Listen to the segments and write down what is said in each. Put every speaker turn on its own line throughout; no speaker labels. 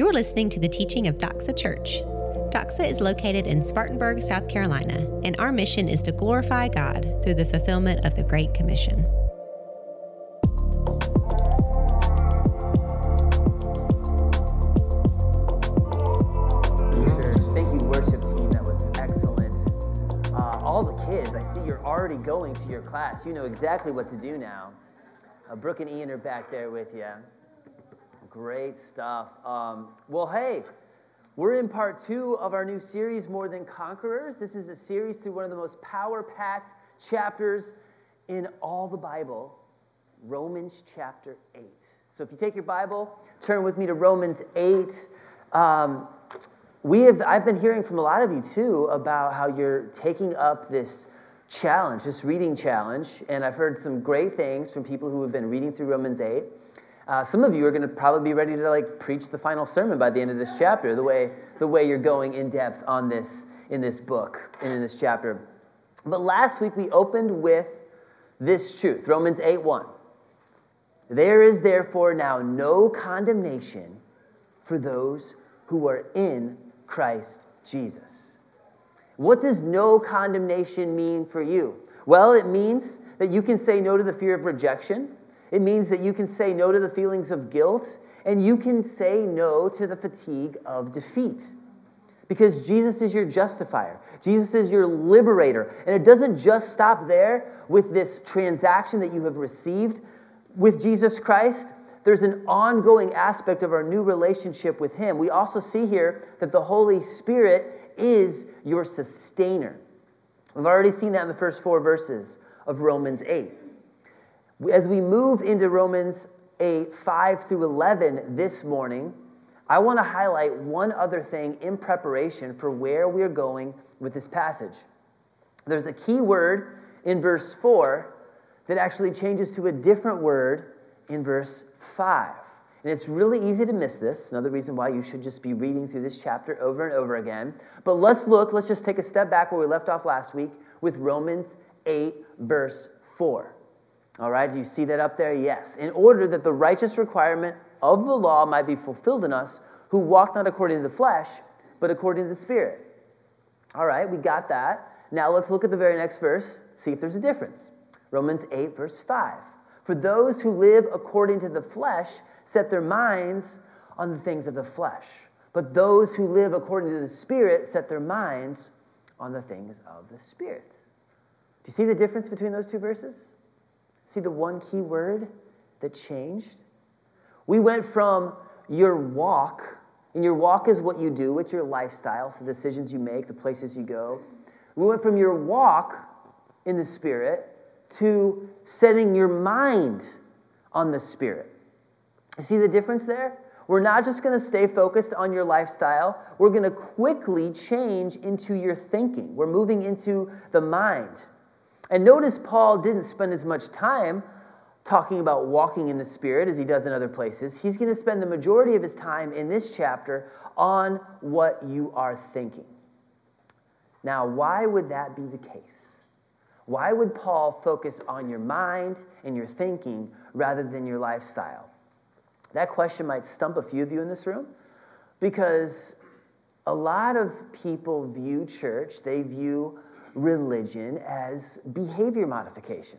You're listening to the teaching of Doxa Church. Doxa is located in Spartanburg, South Carolina, and our mission is to glorify God through the fulfillment of the Great Commission.
Thank you, worship team. That was excellent. Uh, all the kids, I see you're already going to your class. You know exactly what to do now. Uh, Brooke and Ian are back there with you. Great stuff. Um, well, hey, we're in part two of our new series, More Than Conquerors. This is a series through one of the most power packed chapters in all the Bible, Romans chapter 8. So if you take your Bible, turn with me to Romans 8. Um, we have, I've been hearing from a lot of you too about how you're taking up this challenge, this reading challenge, and I've heard some great things from people who have been reading through Romans 8. Uh, some of you are going to probably be ready to like preach the final sermon by the end of this chapter, the way the way you're going in depth on this in this book and in this chapter. But last week we opened with this truth, Romans 8:1. There is therefore now no condemnation for those who are in Christ Jesus. What does no condemnation mean for you? Well, it means that you can say no to the fear of rejection. It means that you can say no to the feelings of guilt, and you can say no to the fatigue of defeat. Because Jesus is your justifier, Jesus is your liberator. And it doesn't just stop there with this transaction that you have received with Jesus Christ. There's an ongoing aspect of our new relationship with Him. We also see here that the Holy Spirit is your sustainer. We've already seen that in the first four verses of Romans 8. As we move into Romans 8, 5 through 11 this morning, I want to highlight one other thing in preparation for where we are going with this passage. There's a key word in verse 4 that actually changes to a different word in verse 5. And it's really easy to miss this. Another reason why you should just be reading through this chapter over and over again. But let's look, let's just take a step back where we left off last week with Romans 8, verse 4. All right, do you see that up there? Yes. In order that the righteous requirement of the law might be fulfilled in us who walk not according to the flesh, but according to the Spirit. All right, we got that. Now let's look at the very next verse, see if there's a difference. Romans 8, verse 5. For those who live according to the flesh set their minds on the things of the flesh, but those who live according to the Spirit set their minds on the things of the Spirit. Do you see the difference between those two verses? See the one key word that changed? We went from your walk, and your walk is what you do, it's your lifestyle, so decisions you make, the places you go. We went from your walk in the Spirit to setting your mind on the Spirit. You see the difference there? We're not just going to stay focused on your lifestyle. We're going to quickly change into your thinking. We're moving into the mind. And notice Paul didn't spend as much time talking about walking in the Spirit as he does in other places. He's going to spend the majority of his time in this chapter on what you are thinking. Now, why would that be the case? Why would Paul focus on your mind and your thinking rather than your lifestyle? That question might stump a few of you in this room because a lot of people view church, they view religion as behavior modification.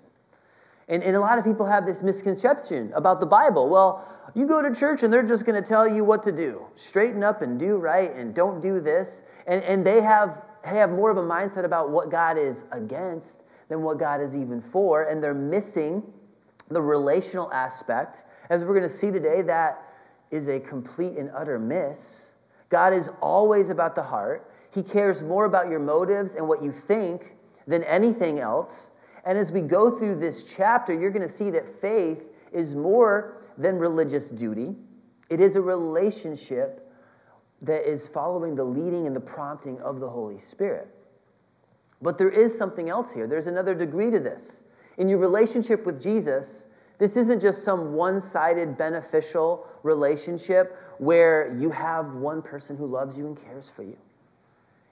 And, and a lot of people have this misconception about the Bible. Well, you go to church and they're just going to tell you what to do straighten up and do right and don't do this. And, and they have, have more of a mindset about what God is against than what God is even for. And they're missing the relational aspect. As we're going to see today, that is a complete and utter miss. God is always about the heart. He cares more about your motives and what you think than anything else. And as we go through this chapter, you're going to see that faith is more than religious duty, it is a relationship that is following the leading and the prompting of the Holy Spirit. But there is something else here. There's another degree to this. In your relationship with Jesus, this isn't just some one sided beneficial relationship where you have one person who loves you and cares for you.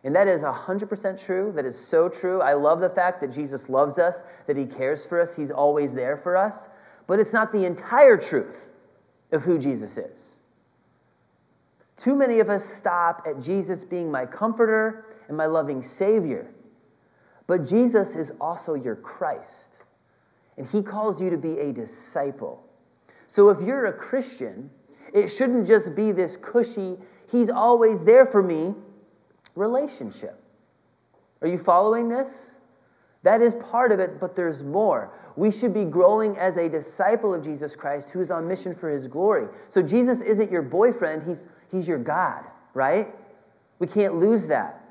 And that is 100% true. That is so true. I love the fact that Jesus loves us, that he cares for us, he's always there for us. But it's not the entire truth of who Jesus is. Too many of us stop at Jesus being my comforter and my loving Savior. But Jesus is also your Christ, and He calls you to be a disciple. So if you're a Christian, it shouldn't just be this cushy, He's always there for me relationship. Are you following this? That is part of it, but there's more. We should be growing as a disciple of Jesus Christ who's on mission for his glory. So Jesus isn't your boyfriend, he's, he's your God, right? We can't lose that.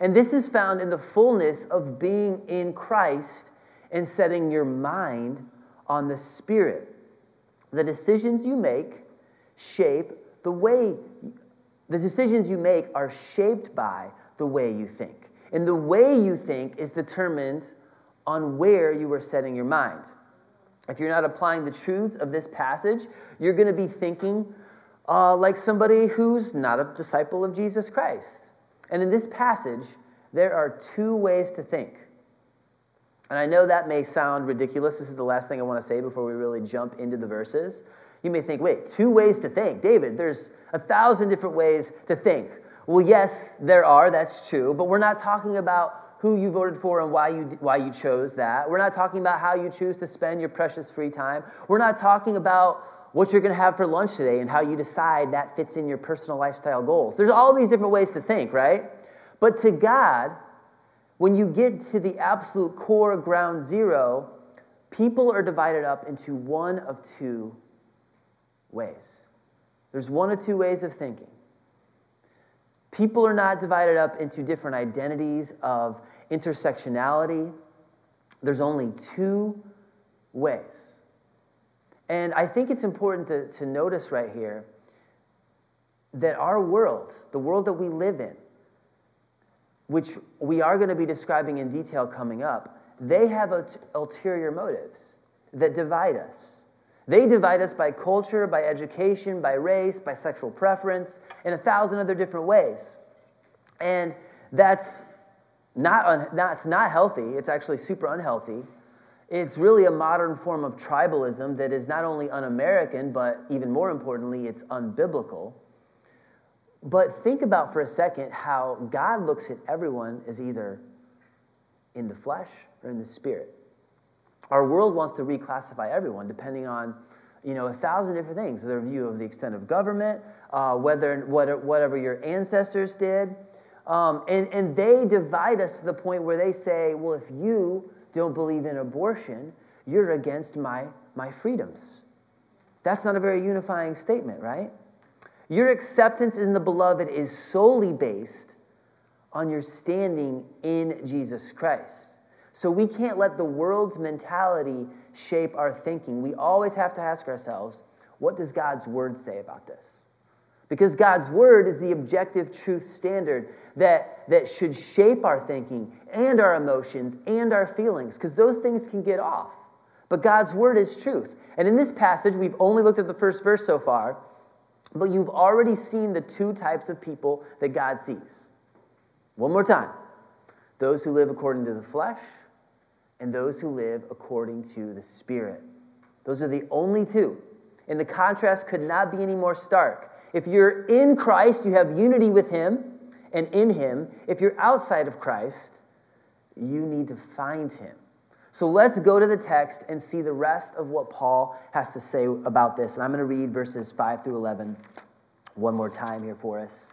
And this is found in the fullness of being in Christ and setting your mind on the Spirit. The decisions you make shape the way, the decisions you make are shaped by the way you think. And the way you think is determined on where you are setting your mind. If you're not applying the truths of this passage, you're going to be thinking uh, like somebody who's not a disciple of Jesus Christ. And in this passage, there are two ways to think. And I know that may sound ridiculous. This is the last thing I want to say before we really jump into the verses. You may think, wait, two ways to think. David, there's a thousand different ways to think. Well, yes, there are, that's true, but we're not talking about who you voted for and why you, why you chose that. We're not talking about how you choose to spend your precious free time. We're not talking about what you're going to have for lunch today and how you decide that fits in your personal lifestyle goals. There's all these different ways to think, right? But to God, when you get to the absolute core ground zero, people are divided up into one of two ways. There's one or two ways of thinking. People are not divided up into different identities of intersectionality. There's only two ways. And I think it's important to, to notice right here that our world, the world that we live in, which we are going to be describing in detail coming up, they have ulterior motives that divide us. They divide us by culture, by education, by race, by sexual preference, in a thousand other different ways. And that's not, un- it's not healthy, it's actually super unhealthy. It's really a modern form of tribalism that is not only un American, but even more importantly, it's unbiblical. But think about for a second how God looks at everyone as either in the flesh or in the spirit. Our world wants to reclassify everyone depending on you know, a thousand different things. Their view of the extent of government, uh, whether whatever your ancestors did, um, and and they divide us to the point where they say, well, if you don't believe in abortion, you're against my my freedoms. That's not a very unifying statement, right? Your acceptance in the beloved is solely based on your standing in Jesus Christ. So we can't let the world's mentality shape our thinking. We always have to ask ourselves, what does God's word say about this? Because God's word is the objective truth standard that, that should shape our thinking and our emotions and our feelings, because those things can get off. But God's word is truth. And in this passage, we've only looked at the first verse so far, but you've already seen the two types of people that God sees. One more time those who live according to the flesh and those who live according to the Spirit. Those are the only two. And the contrast could not be any more stark. If you're in Christ, you have unity with Him and in Him. If you're outside of Christ, you need to find Him. So let's go to the text and see the rest of what Paul has to say about this. And I'm going to read verses 5 through 11 one more time here for us.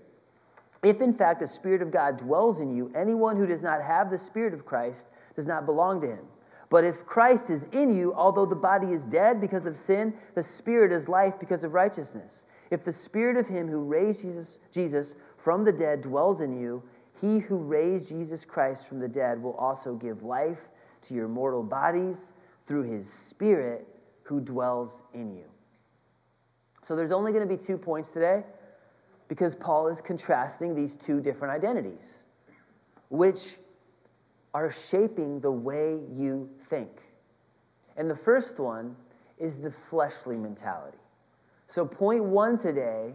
if in fact the Spirit of God dwells in you, anyone who does not have the Spirit of Christ does not belong to him. But if Christ is in you, although the body is dead because of sin, the Spirit is life because of righteousness. If the Spirit of him who raised Jesus, Jesus from the dead dwells in you, he who raised Jesus Christ from the dead will also give life to your mortal bodies through his Spirit who dwells in you. So there's only going to be two points today because Paul is contrasting these two different identities, which are shaping the way you think. And the first one is the fleshly mentality. So, point one today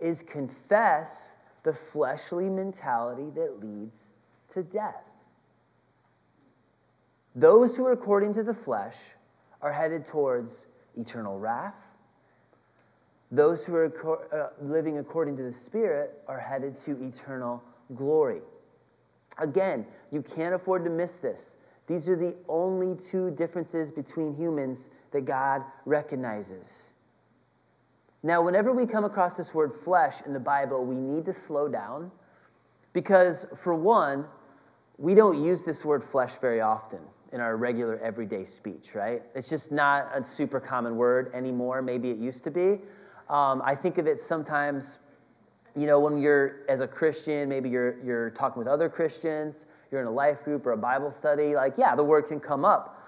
is confess the fleshly mentality that leads to death. Those who are according to the flesh are headed towards eternal wrath. Those who are uh, living according to the Spirit are headed to eternal glory. Again, you can't afford to miss this. These are the only two differences between humans that God recognizes. Now, whenever we come across this word flesh in the Bible, we need to slow down because, for one, we don't use this word flesh very often in our regular everyday speech, right? It's just not a super common word anymore. Maybe it used to be. Um, I think of it sometimes, you know, when you're as a Christian, maybe you're you're talking with other Christians, you're in a life group or a Bible study. Like, yeah, the word can come up,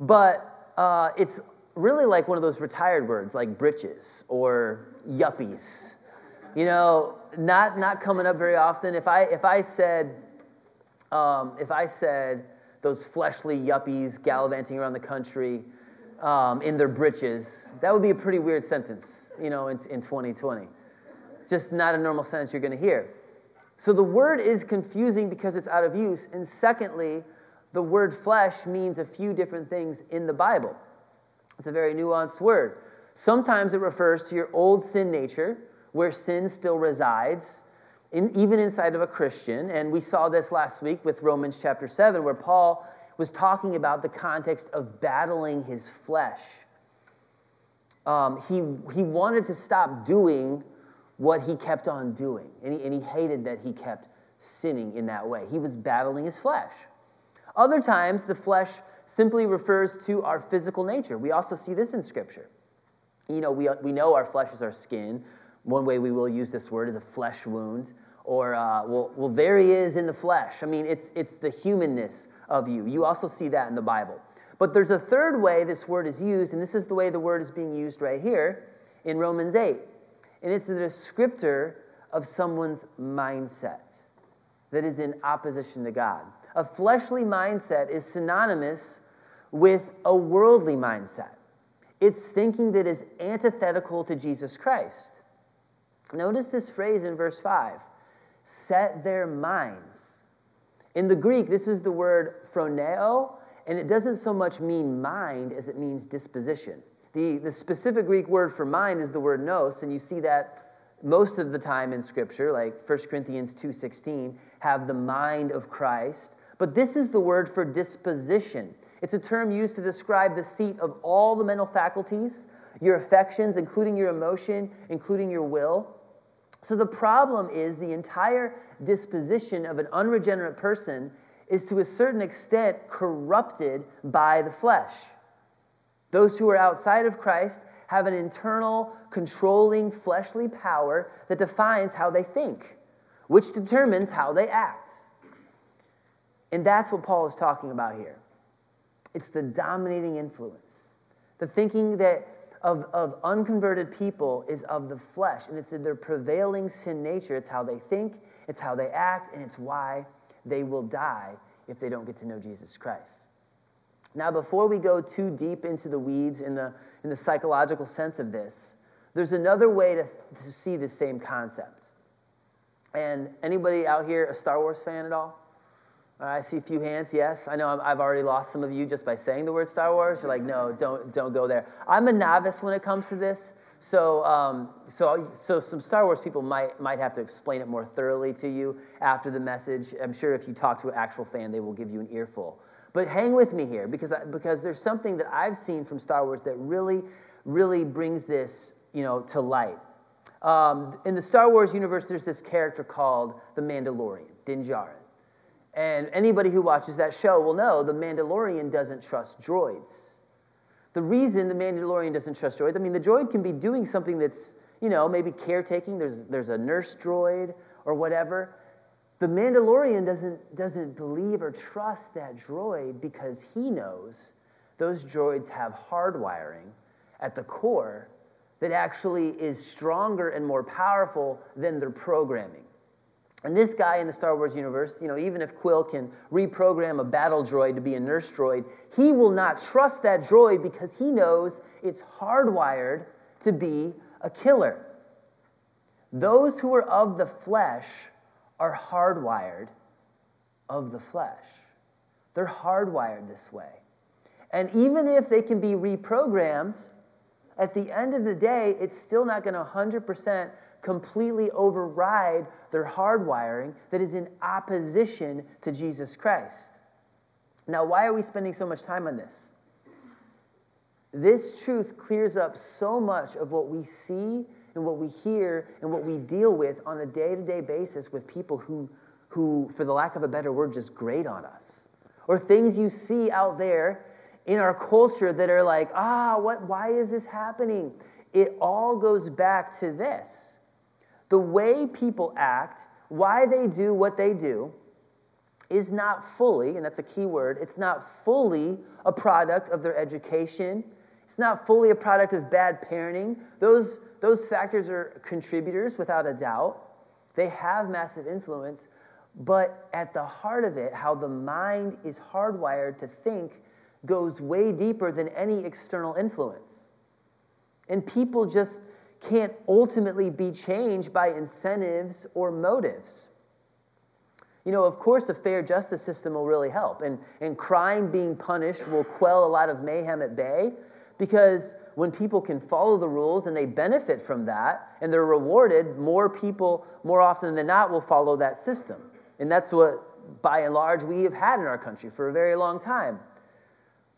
but uh, it's really like one of those retired words, like britches or yuppies. You know, not not coming up very often. If I if I said um, if I said those fleshly yuppies gallivanting around the country um, in their britches, that would be a pretty weird sentence, you know, in, in 2020. Just not a normal sentence you're going to hear. So the word is confusing because it's out of use. And secondly, the word flesh means a few different things in the Bible. It's a very nuanced word. Sometimes it refers to your old sin nature, where sin still resides in, even inside of a Christian. And we saw this last week with Romans chapter 7, where Paul was talking about the context of battling his flesh. Um, he, he wanted to stop doing what he kept on doing, and he, and he hated that he kept sinning in that way. He was battling his flesh. Other times, the flesh simply refers to our physical nature. We also see this in Scripture. You know, we, we know our flesh is our skin. One way we will use this word is a flesh wound or uh, well, well, there he is in the flesh. I mean, it's, it's the humanness of you. You also see that in the Bible. But there's a third way this word is used, and this is the way the word is being used right here in Romans 8. And it's the descriptor of someone's mindset that is in opposition to God. A fleshly mindset is synonymous with a worldly mindset. It's thinking that is antithetical to Jesus Christ. Notice this phrase in verse 5 set their minds. In the Greek, this is the word phroneo, and it doesn't so much mean mind as it means disposition. The, the specific Greek word for mind is the word nous, and you see that most of the time in Scripture, like 1 Corinthians 2.16, have the mind of Christ. But this is the word for disposition. It's a term used to describe the seat of all the mental faculties, your affections, including your emotion, including your will. So the problem is the entire disposition of an unregenerate person is to a certain extent corrupted by the flesh. Those who are outside of Christ have an internal, controlling, fleshly power that defines how they think, which determines how they act. And that's what Paul is talking about here. It's the dominating influence. The thinking that of, of unconverted people is of the flesh, and it's their prevailing sin nature. It's how they think, it's how they act, and it's why they will die if they don't get to know Jesus Christ. Now, before we go too deep into the weeds in the, in the psychological sense of this, there's another way to, to see the same concept. And anybody out here a Star Wars fan at all? I see a few hands. Yes, I know I've already lost some of you just by saying the word Star Wars. You're like, no, don't don't go there. I'm a novice when it comes to this, so um, so so some Star Wars people might might have to explain it more thoroughly to you after the message. I'm sure if you talk to an actual fan, they will give you an earful. But hang with me here because because there's something that I've seen from Star Wars that really really brings this you know to light. Um, in the Star Wars universe, there's this character called the Mandalorian, Din Djarin. And anybody who watches that show will know the Mandalorian doesn't trust droids. The reason the Mandalorian doesn't trust droids, I mean, the droid can be doing something that's, you know, maybe caretaking, there's, there's a nurse droid or whatever. The Mandalorian doesn't, doesn't believe or trust that droid because he knows those droids have hardwiring at the core that actually is stronger and more powerful than their programming. And this guy in the Star Wars universe, you know, even if Kuiil can reprogram a battle droid to be a nurse droid, he will not trust that droid because he knows it's hardwired to be a killer. Those who are of the flesh are hardwired of the flesh. They're hardwired this way. And even if they can be reprogrammed, at the end of the day, it's still not going to 100% completely override their hardwiring that is in opposition to Jesus Christ. Now, why are we spending so much time on this? This truth clears up so much of what we see and what we hear and what we deal with on a day to day basis with people who, who, for the lack of a better word, just grate on us. Or things you see out there in our culture that are like, ah, what, why is this happening? It all goes back to this the way people act, why they do what they do, is not fully, and that's a key word, it's not fully a product of their education. It's not fully a product of bad parenting. Those, those factors are contributors without a doubt. They have massive influence. But at the heart of it, how the mind is hardwired to think goes way deeper than any external influence. And people just can't ultimately be changed by incentives or motives. You know, of course, a fair justice system will really help, and, and crime being punished will quell a lot of mayhem at bay because when people can follow the rules and they benefit from that and they're rewarded, more people, more often than not, will follow that system. And that's what, by and large, we have had in our country for a very long time.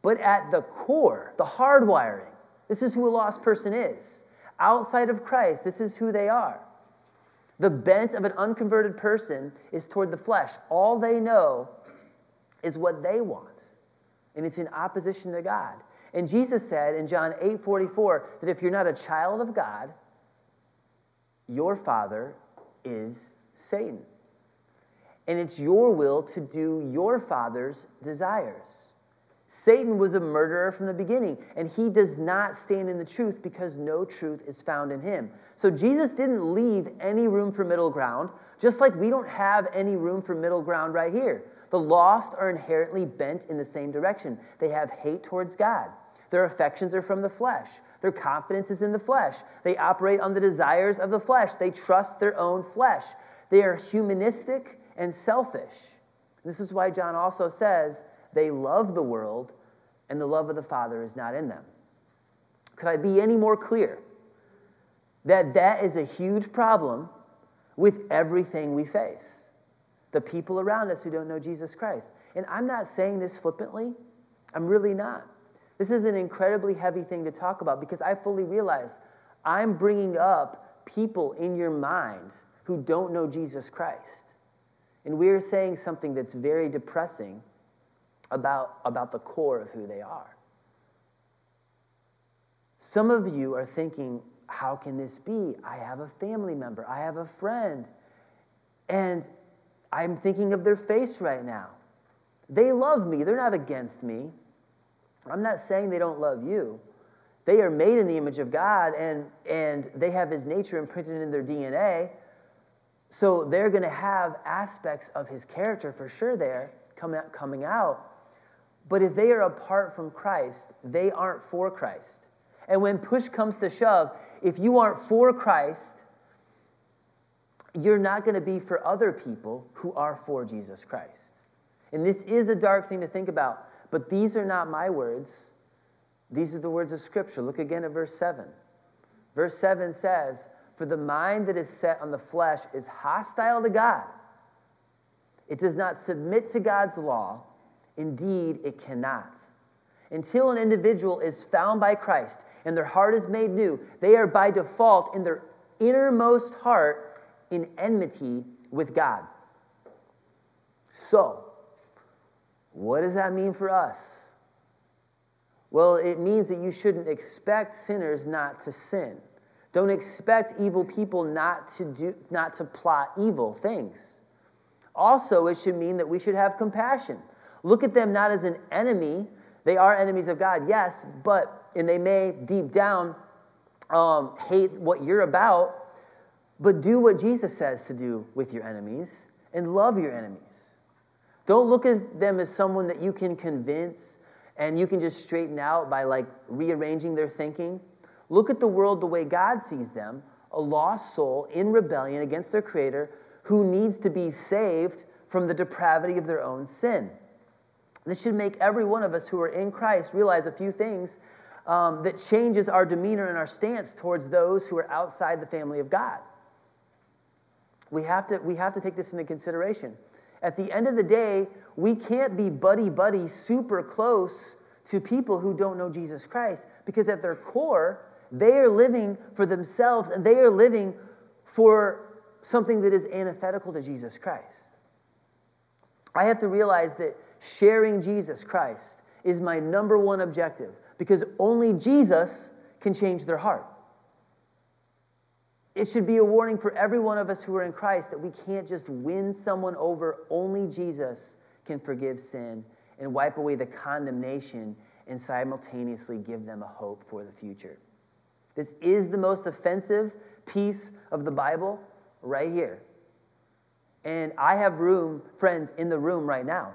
But at the core, the hardwiring, this is who a lost person is outside of Christ, this is who they are. The bent of an unconverted person is toward the flesh. All they know is what they want, and it's in opposition to God. And Jesus said in John 8 44 that if you're not a child of God, your father is Satan. And it's your will to do your father's desires. Satan was a murderer from the beginning, and he does not stand in the truth because no truth is found in him. So Jesus didn't leave any room for middle ground, just like we don't have any room for middle ground right here. The lost are inherently bent in the same direction. They have hate towards God. Their affections are from the flesh. Their confidence is in the flesh. They operate on the desires of the flesh. They trust their own flesh. They are humanistic and selfish. This is why John also says, they love the world, and the love of the Father is not in them. Could I be any more clear? That that is a huge problem with everything we face. The people around us who don't know Jesus Christ. And I'm not saying this flippantly, I'm really not. This is an incredibly heavy thing to talk about because I fully realize I'm bringing up people in your mind who don't know Jesus Christ. And we're saying something that's very depressing about, about the core of who they are. Some of you are thinking, how can this be? I have a family member, I have a friend, and I'm thinking of their face right now. They love me, they're not against me. I'm not saying they don't love you. They are made in the image of God and, and they have His nature imprinted in their DNA. So they're going to have aspects of His character for sure there coming out. But if they are apart from Christ, they aren't for Christ. And when push comes to shove, if you aren't for Christ, you're not going to be for other people who are for Jesus Christ. And this is a dark thing to think about, but these are not my words. These are the words of Scripture. Look again at verse 7. Verse 7 says, For the mind that is set on the flesh is hostile to God. It does not submit to God's law Indeed, it cannot. Until an individual is found by Christ and their heart is made new, they are by default in their innermost heart in enmity with God. So, what does that mean for us? Well, it means that you shouldn't expect sinners not to sin. Don't expect evil people not to do not to plot evil things. Also, it should mean that we should have compassion Look at them not as an enemy. They are enemies of God, yes, but, and they may deep down um, hate what you're about, but do what Jesus says to do with your enemies and love your enemies. Don't look at them as someone that you can convince and you can just straighten out by like rearranging their thinking. Look at the world the way God sees them a lost soul in rebellion against their Creator who needs to be saved from the depravity of their own sin. This should make every one of us who are in Christ realize a few things um, that changes our demeanor and our stance towards those who are outside the family of God. We have to, we have to take this into consideration. At the end of the day, we can't be buddy buddy super close to people who don't know Jesus Christ because at their core, they are living for themselves and they are living for something that is antithetical to Jesus Christ. I have to realize that sharing Jesus Christ is my number one objective because only Jesus can change their heart. It should be a warning for every one of us who are in Christ that we can't just win someone over. Only Jesus can forgive sin and wipe away the condemnation and simultaneously give them a hope for the future. This is the most offensive piece of the Bible right here. And I have room, friends, in the room right now.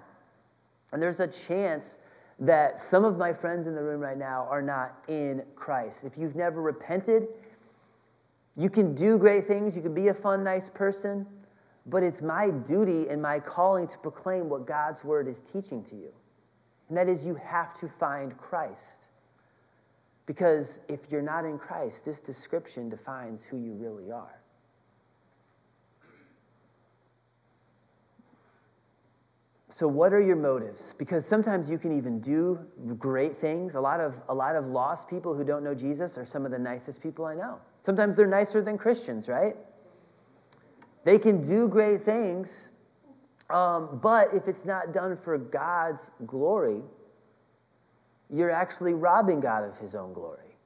And there's a chance that some of my friends in the room right now are not in Christ. If you've never repented, you can do great things, you can be a fun, nice person, but it's my duty and my calling to proclaim what God's word is teaching to you. And that is, you have to find Christ. Because if you're not in Christ, this description defines who you really are. So, what are your motives? Because sometimes you can even do great things. A lot of, a lot of lost people who don't know Jesus are some of the nicest people I know. Sometimes they're nicer than Christians, right? They can do great things, um, but if it's not done for God's glory, you're actually robbing God of his own glory.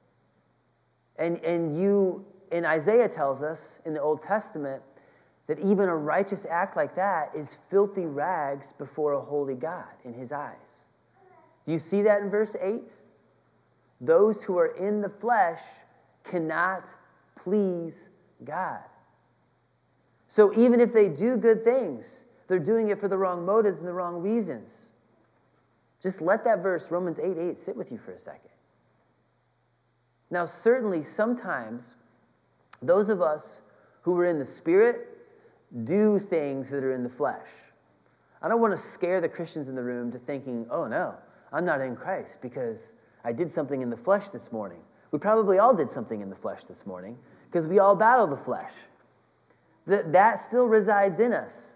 And, and you, and Isaiah tells us in the Old Testament, that even a righteous act like that is filthy rags before a holy God in his eyes. Do you see that in verse 8? Those who are in the flesh cannot please God. So even if they do good things, they're doing it for the wrong motives and the wrong reasons. Just let that verse, Romans 8 8, sit with you for a second. Now, certainly, sometimes those of us who are in the Spirit do things that are in the flesh. I don't want to scare the Christians in the room to thinking, oh no, I'm not in Christ because I did something in the flesh this morning. We probably all did something in the flesh this morning because we all battle the flesh. That, that still resides in us,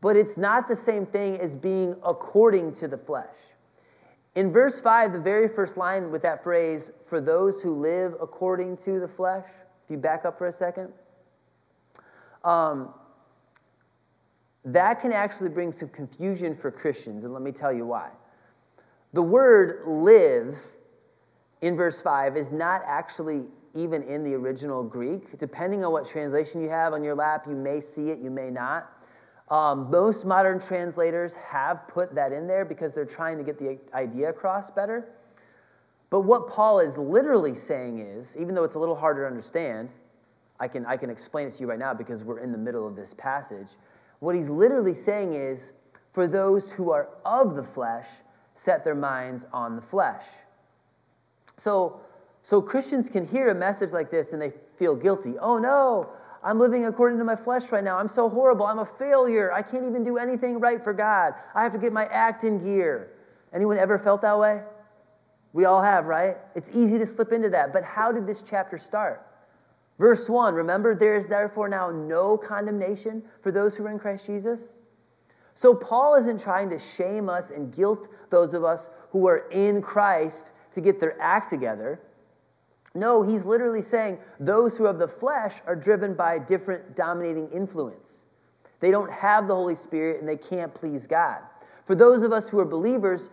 but it's not the same thing as being according to the flesh. In verse 5, the very first line with that phrase, for those who live according to the flesh, if you back up for a second, um, that can actually bring some confusion for Christians, and let me tell you why. The word live in verse 5 is not actually even in the original Greek. Depending on what translation you have on your lap, you may see it, you may not. Um, most modern translators have put that in there because they're trying to get the idea across better. But what Paul is literally saying is, even though it's a little harder to understand, I can, I can explain it to you right now because we're in the middle of this passage. What he's literally saying is, for those who are of the flesh, set their minds on the flesh. So, so Christians can hear a message like this and they feel guilty. Oh no, I'm living according to my flesh right now. I'm so horrible. I'm a failure. I can't even do anything right for God. I have to get my act in gear. Anyone ever felt that way? We all have, right? It's easy to slip into that. But how did this chapter start? Verse 1 Remember, there is therefore now no condemnation for those who are in Christ Jesus. So, Paul isn't trying to shame us and guilt those of us who are in Christ to get their act together. No, he's literally saying those who have the flesh are driven by a different dominating influence. They don't have the Holy Spirit and they can't please God. For those of us who are believers,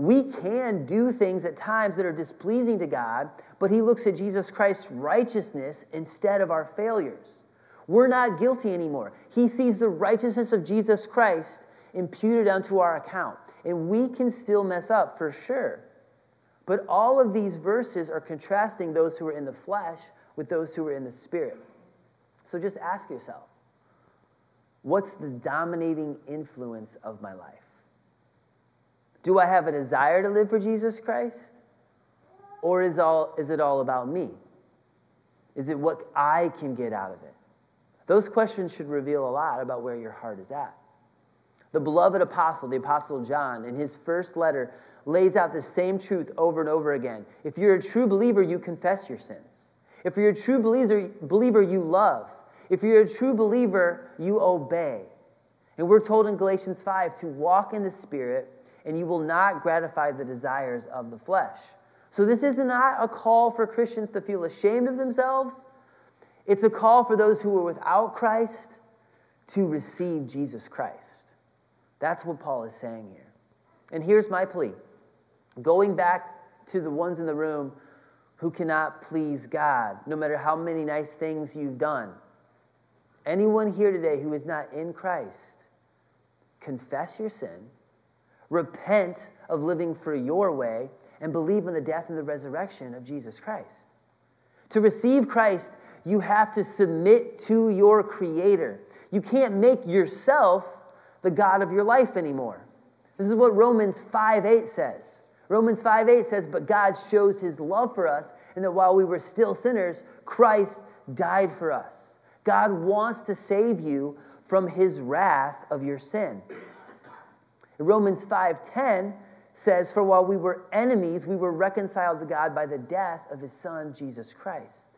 we can do things at times that are displeasing to God, but He looks at Jesus Christ's righteousness instead of our failures. We're not guilty anymore. He sees the righteousness of Jesus Christ imputed onto our account. And we can still mess up for sure. But all of these verses are contrasting those who are in the flesh with those who are in the spirit. So just ask yourself what's the dominating influence of my life? Do I have a desire to live for Jesus Christ? Or is, all, is it all about me? Is it what I can get out of it? Those questions should reveal a lot about where your heart is at. The beloved apostle, the apostle John, in his first letter, lays out the same truth over and over again. If you're a true believer, you confess your sins. If you're a true believer, you love. If you're a true believer, you obey. And we're told in Galatians 5 to walk in the Spirit, and you will not gratify the desires of the flesh. So, this is not a call for Christians to feel ashamed of themselves. It's a call for those who are without Christ to receive Jesus Christ. That's what Paul is saying here. And here's my plea going back to the ones in the room who cannot please God, no matter how many nice things you've done. Anyone here today who is not in Christ, confess your sin, repent of living for your way, and believe in the death and the resurrection of Jesus Christ. To receive Christ, you have to submit to your Creator. You can't make yourself the God of your life anymore. This is what Romans 5 8 says. Romans 5 8 says, But God shows his love for us, and that while we were still sinners, Christ died for us. God wants to save you from his wrath of your sin. Romans 5:10 says, For while we were enemies, we were reconciled to God by the death of his son, Jesus Christ.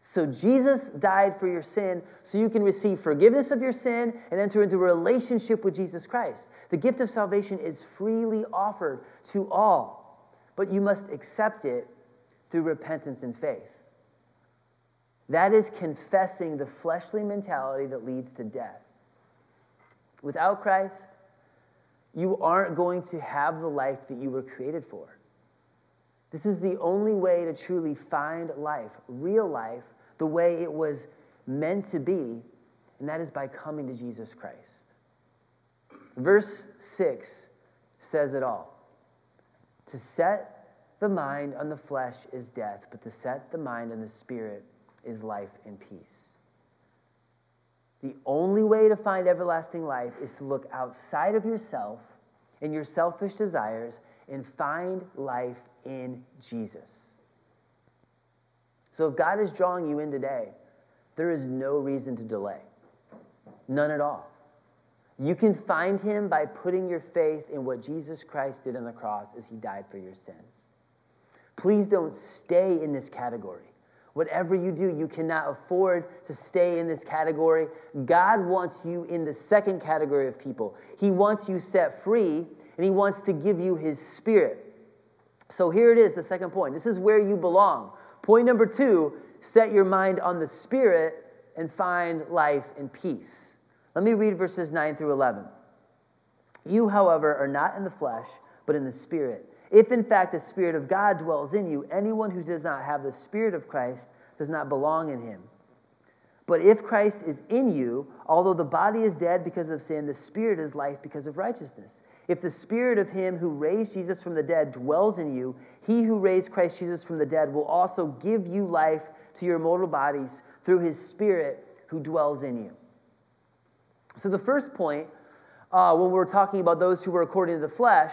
So Jesus died for your sin so you can receive forgiveness of your sin and enter into a relationship with Jesus Christ. The gift of salvation is freely offered to all, but you must accept it through repentance and faith. That is confessing the fleshly mentality that leads to death. Without Christ, you aren't going to have the life that you were created for. This is the only way to truly find life, real life, the way it was meant to be, and that is by coming to Jesus Christ. Verse 6 says it all. To set the mind on the flesh is death, but to set the mind on the spirit is life and peace. The only way to find everlasting life is to look outside of yourself and your selfish desires and find life in Jesus. So if God is drawing you in today, there is no reason to delay. None at all. You can find him by putting your faith in what Jesus Christ did on the cross as he died for your sins. Please don't stay in this category. Whatever you do, you cannot afford to stay in this category. God wants you in the second category of people. He wants you set free, and He wants to give you His Spirit. So here it is, the second point. This is where you belong. Point number two set your mind on the Spirit and find life and peace. Let me read verses 9 through 11. You, however, are not in the flesh, but in the Spirit. If in fact the Spirit of God dwells in you, anyone who does not have the Spirit of Christ does not belong in him. But if Christ is in you, although the body is dead because of sin, the Spirit is life because of righteousness. If the spirit of him who raised Jesus from the dead dwells in you, he who raised Christ Jesus from the dead will also give you life to your mortal bodies through his spirit who dwells in you. So, the first point, uh, when we're talking about those who were according to the flesh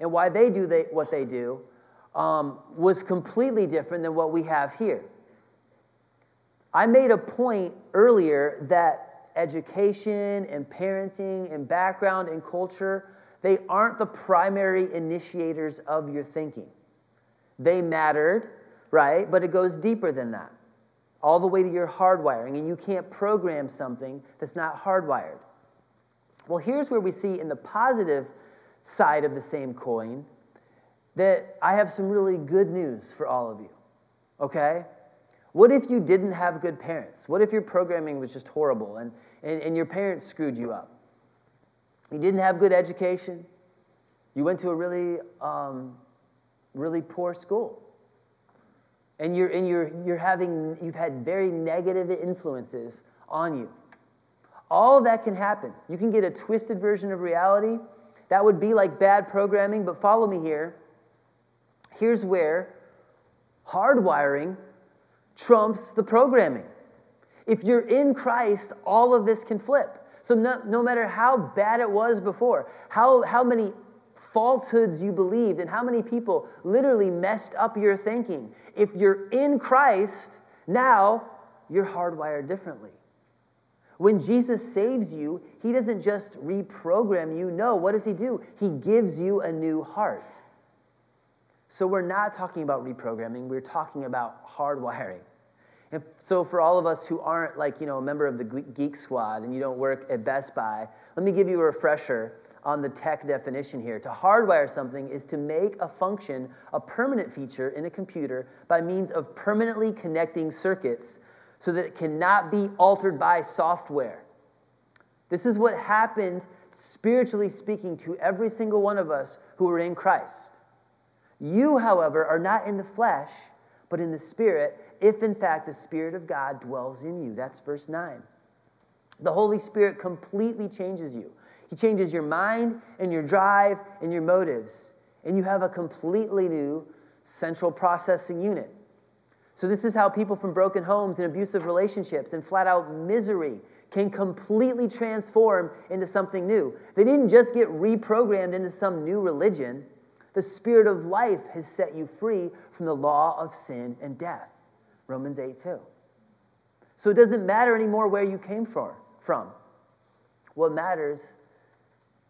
and why they do they, what they do, um, was completely different than what we have here. I made a point earlier that education and parenting and background and culture they aren't the primary initiators of your thinking. They mattered, right? But it goes deeper than that, all the way to your hardwiring. And you can't program something that's not hardwired. Well, here's where we see in the positive side of the same coin that I have some really good news for all of you. Okay? What if you didn't have good parents? What if your programming was just horrible and, and, and your parents screwed you up? You didn't have good education. You went to a really, um, really poor school. And, you're, and you're, you're having, you've had very negative influences on you. All that can happen. You can get a twisted version of reality. That would be like bad programming, but follow me here. Here's where hardwiring trumps the programming. If you're in Christ, all of this can flip. So, no, no matter how bad it was before, how, how many falsehoods you believed, and how many people literally messed up your thinking, if you're in Christ, now you're hardwired differently. When Jesus saves you, he doesn't just reprogram you. No, what does he do? He gives you a new heart. So we're not talking about reprogramming, we're talking about hardwiring. And so for all of us who aren't like, you know, a member of the Geek Squad and you don't work at Best Buy, let me give you a refresher on the tech definition here. To hardwire something is to make a function a permanent feature in a computer by means of permanently connecting circuits so that it cannot be altered by software. This is what happened, spiritually speaking, to every single one of us who are in Christ. You, however, are not in the flesh, but in the Spirit, if in fact the Spirit of God dwells in you. That's verse 9. The Holy Spirit completely changes you. He changes your mind and your drive and your motives. And you have a completely new central processing unit. So, this is how people from broken homes and abusive relationships and flat out misery can completely transform into something new. They didn't just get reprogrammed into some new religion, the Spirit of life has set you free from the law of sin and death. Romans 8 2. So, it doesn't matter anymore where you came from. What matters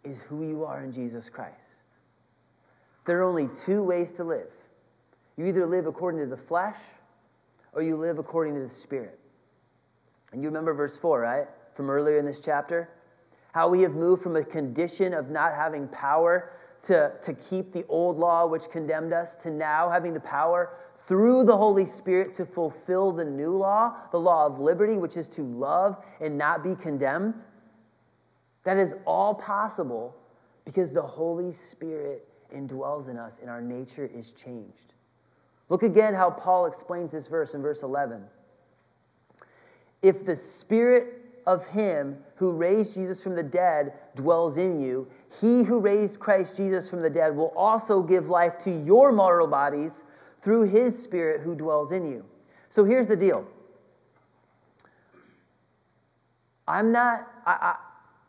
is who you are in Jesus Christ. There are only two ways to live you either live according to the flesh or you live according to the Spirit. And you remember verse 4, right? From earlier in this chapter? How we have moved from a condition of not having power to, to keep the old law which condemned us to now having the power through the Holy Spirit to fulfill the new law, the law of liberty, which is to love and not be condemned. That is all possible because the Holy Spirit indwells in us and our nature is changed. Look again how Paul explains this verse in verse 11. If the Spirit of Him who raised Jesus from the dead dwells in you, He who raised Christ Jesus from the dead will also give life to your mortal bodies through His Spirit who dwells in you. So here's the deal. I'm not, I, I,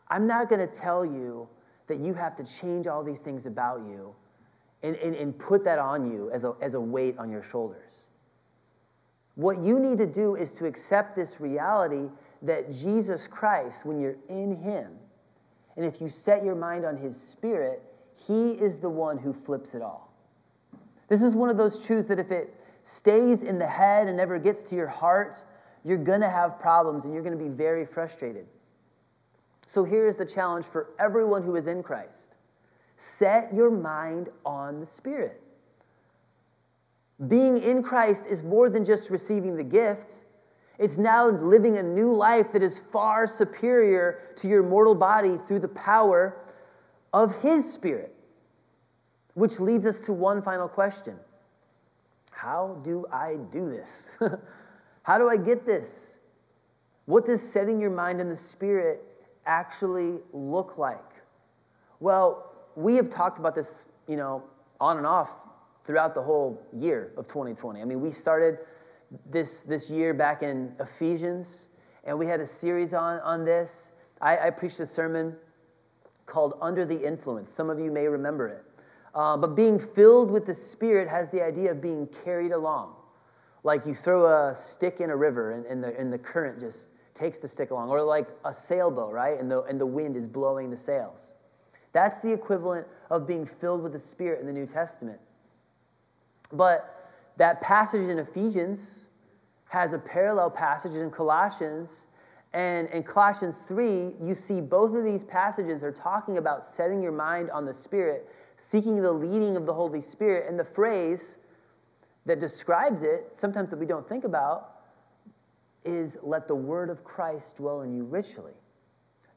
I'm not going to tell you that you have to change all these things about you and, and, and put that on you as a, as a weight on your shoulders. What you need to do is to accept this reality that Jesus Christ, when you're in Him, and if you set your mind on His Spirit, He is the one who flips it all. This is one of those truths that if it stays in the head and never gets to your heart, you're going to have problems and you're going to be very frustrated. So here's the challenge for everyone who is in Christ Set your mind on the Spirit. Being in Christ is more than just receiving the gift. It's now living a new life that is far superior to your mortal body through the power of His Spirit. Which leads us to one final question How do I do this? How do I get this? What does setting your mind in the Spirit actually look like? Well, we have talked about this, you know, on and off throughout the whole year of 2020. I mean, we started this this year back in Ephesians, and we had a series on on this. I, I preached a sermon called "Under the Influence." Some of you may remember it. Uh, but being filled with the Spirit has the idea of being carried along, like you throw a stick in a river, and, and the and the current just takes the stick along, or like a sailboat, right? And the and the wind is blowing the sails. That's the equivalent of being filled with the Spirit in the New Testament. But that passage in Ephesians has a parallel passage in Colossians. And in Colossians 3, you see both of these passages are talking about setting your mind on the Spirit, seeking the leading of the Holy Spirit. And the phrase that describes it, sometimes that we don't think about, is let the word of Christ dwell in you richly.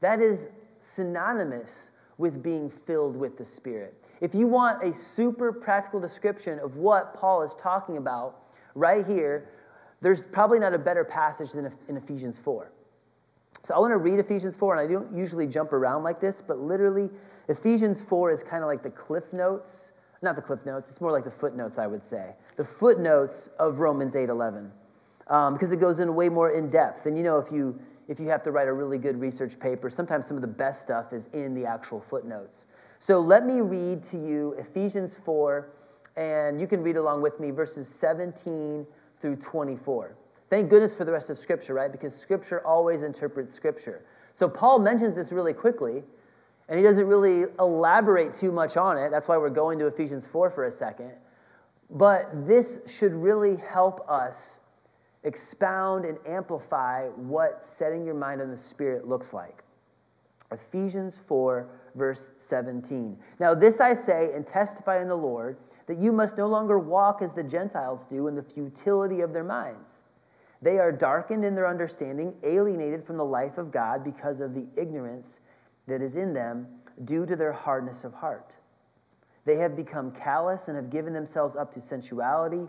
That is synonymous with being filled with the Spirit. If you want a super practical description of what Paul is talking about right here, there's probably not a better passage than in Ephesians 4. So I want to read Ephesians 4, and I don't usually jump around like this, but literally, Ephesians 4 is kind of like the cliff notes not the cliff notes, it's more like the footnotes, I would say. The footnotes of Romans 8 11. Um, because it goes in way more in depth. And you know, if you if you have to write a really good research paper, sometimes some of the best stuff is in the actual footnotes. So let me read to you Ephesians 4, and you can read along with me verses 17 through 24. Thank goodness for the rest of Scripture, right? Because Scripture always interprets Scripture. So Paul mentions this really quickly, and he doesn't really elaborate too much on it. That's why we're going to Ephesians 4 for a second. But this should really help us expound and amplify what setting your mind on the Spirit looks like. Ephesians 4, verse 17. Now, this I say and testify in the Lord that you must no longer walk as the Gentiles do in the futility of their minds. They are darkened in their understanding, alienated from the life of God because of the ignorance that is in them due to their hardness of heart. They have become callous and have given themselves up to sensuality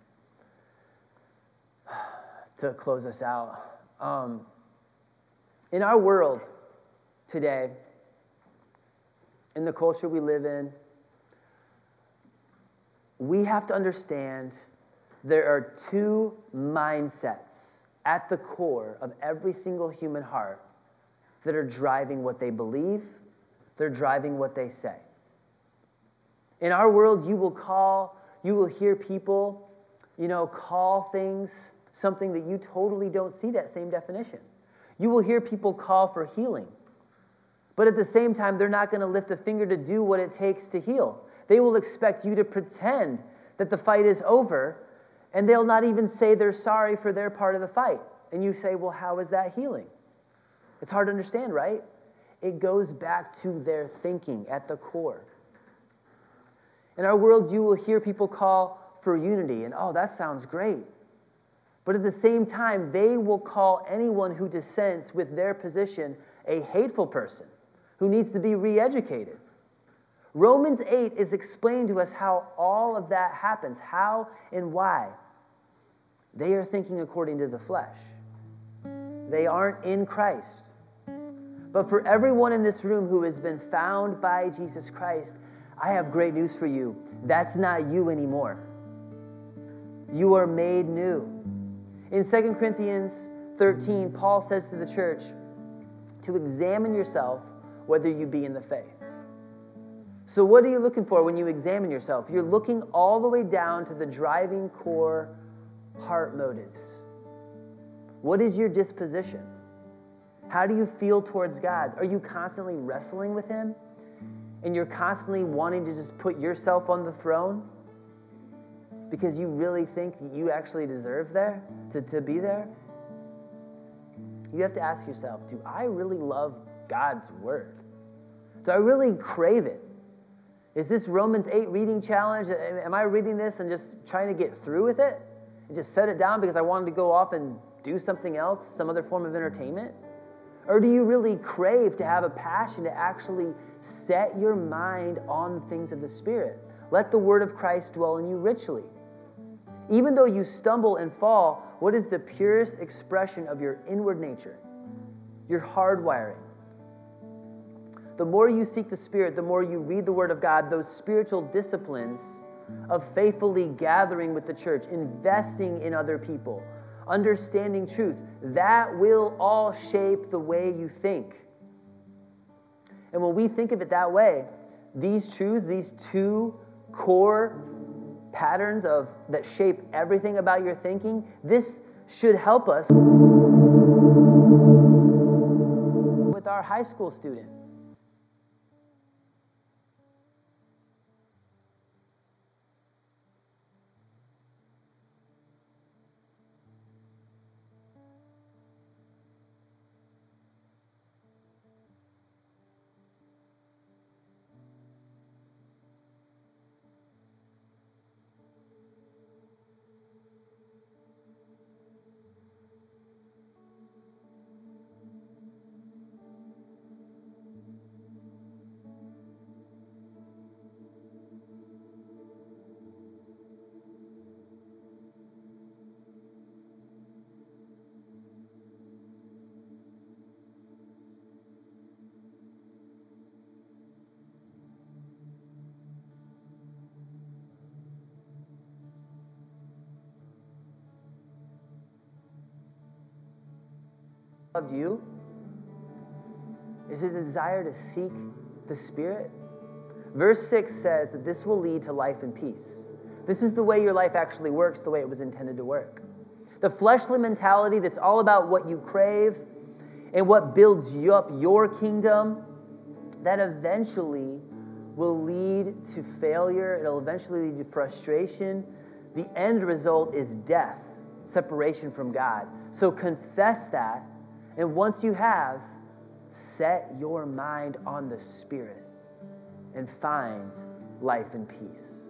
to close us out. Um, in our world today, in the culture we live in, we have to understand there are two mindsets at the core of every single human heart that are driving what they believe, they're driving what they say. In our world, you will call, you will hear people, you know, call things something that you totally don't see that same definition. You will hear people call for healing, but at the same time, they're not going to lift a finger to do what it takes to heal. They will expect you to pretend that the fight is over, and they'll not even say they're sorry for their part of the fight. And you say, Well, how is that healing? It's hard to understand, right? It goes back to their thinking at the core. In our world, you will hear people call for unity, and oh, that sounds great. But at the same time, they will call anyone who dissents with their position a hateful person who needs to be re educated. Romans 8 is explaining to us how all of that happens, how and why. They are thinking according to the flesh, they aren't in Christ. But for everyone in this room who has been found by Jesus Christ, I have great news for you. That's not you anymore. You are made new. In 2 Corinthians 13, Paul says to the church to examine yourself whether you be in the faith. So, what are you looking for when you examine yourself? You're looking all the way down to the driving core heart motives. What is your disposition? How do you feel towards God? Are you constantly wrestling with Him? And you're constantly wanting to just put yourself on the throne? Because you really think you actually deserve there to, to be there? You have to ask yourself do I really love God's word? Do I really crave it? Is this Romans 8 reading challenge? Am I reading this and just trying to get through with it and just set it down because I wanted to go off and do something else, some other form of entertainment? Or do you really crave to have a passion to actually set your mind on things of the Spirit? Let the word of Christ dwell in you richly. Even though you stumble and fall, what is the purest expression of your inward nature? Your hardwiring. The more you seek the Spirit, the more you read the Word of God, those spiritual disciplines of faithfully gathering with the church, investing in other people, understanding truth, that will all shape the way you think. And when we think of it that way, these truths, these two core patterns of that shape everything about your thinking, this should help us with our high school student. Loved you? Is it a desire to seek the Spirit? Verse 6 says that this will lead to life and peace. This is the way your life actually works, the way it was intended to work. The fleshly mentality that's all about what you crave and what builds you up your kingdom, that eventually will lead to failure. It'll eventually lead to frustration. The end result is death, separation from God. So confess that. And once you have, set your mind on the Spirit and find life and peace.